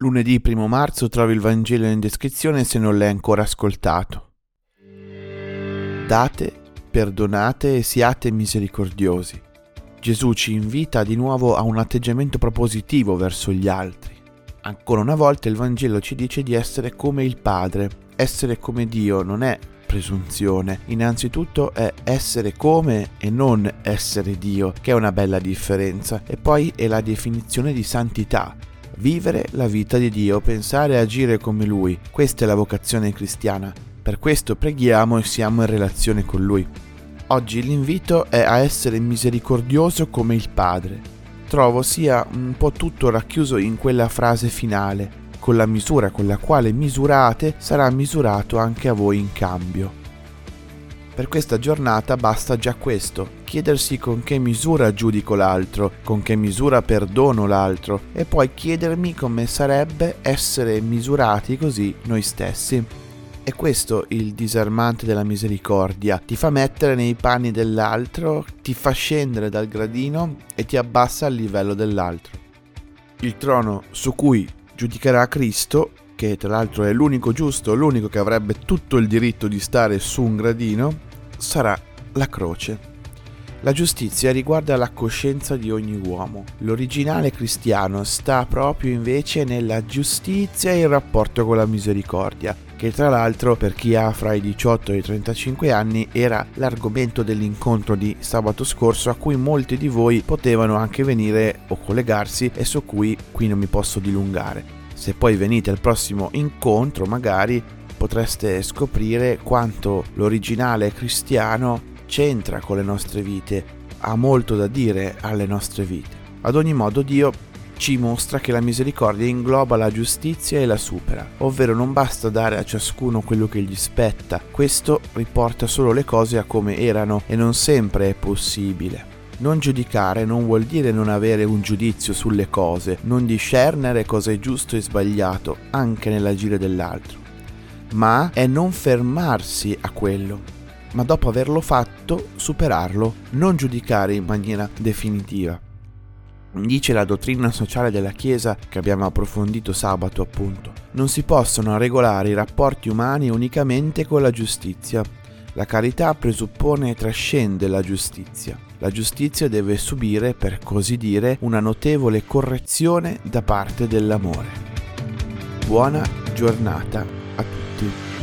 Lunedì 1 marzo trovi il Vangelo in descrizione se non l'hai ancora ascoltato. Date, perdonate e siate misericordiosi. Gesù ci invita di nuovo a un atteggiamento propositivo verso gli altri. Ancora una volta il Vangelo ci dice di essere come il Padre. Essere come Dio non è presunzione, innanzitutto è essere come e non essere Dio, che è una bella differenza, e poi è la definizione di santità, vivere la vita di Dio, pensare e agire come Lui. Questa è la vocazione cristiana. Per questo preghiamo e siamo in relazione con Lui. Oggi l'invito è a essere misericordioso come il Padre. Trovo sia un po' tutto racchiuso in quella frase finale. Con la misura con la quale misurate sarà misurato anche a voi in cambio. Per questa giornata basta già questo, chiedersi con che misura giudico l'altro, con che misura perdono l'altro e poi chiedermi come sarebbe essere misurati così noi stessi. È questo il disarmante della misericordia, ti fa mettere nei panni dell'altro, ti fa scendere dal gradino e ti abbassa al livello dell'altro. Il trono su cui giudicherà Cristo che tra l'altro è l'unico giusto, l'unico che avrebbe tutto il diritto di stare su un gradino, sarà la croce. La giustizia riguarda la coscienza di ogni uomo. L'originale cristiano sta proprio invece nella giustizia e il rapporto con la misericordia, che tra l'altro per chi ha fra i 18 e i 35 anni era l'argomento dell'incontro di sabato scorso a cui molti di voi potevano anche venire o collegarsi e su cui qui non mi posso dilungare. Se poi venite al prossimo incontro magari potreste scoprire quanto l'originale cristiano c'entra con le nostre vite, ha molto da dire alle nostre vite. Ad ogni modo Dio ci mostra che la misericordia ingloba la giustizia e la supera, ovvero non basta dare a ciascuno quello che gli spetta, questo riporta solo le cose a come erano e non sempre è possibile. Non giudicare non vuol dire non avere un giudizio sulle cose, non discernere cosa è giusto e sbagliato, anche nell'agire dell'altro ma è non fermarsi a quello, ma dopo averlo fatto superarlo, non giudicare in maniera definitiva. Dice la dottrina sociale della Chiesa che abbiamo approfondito sabato appunto. Non si possono regolare i rapporti umani unicamente con la giustizia. La carità presuppone e trascende la giustizia. La giustizia deve subire, per così dire, una notevole correzione da parte dell'amore. Buona giornata to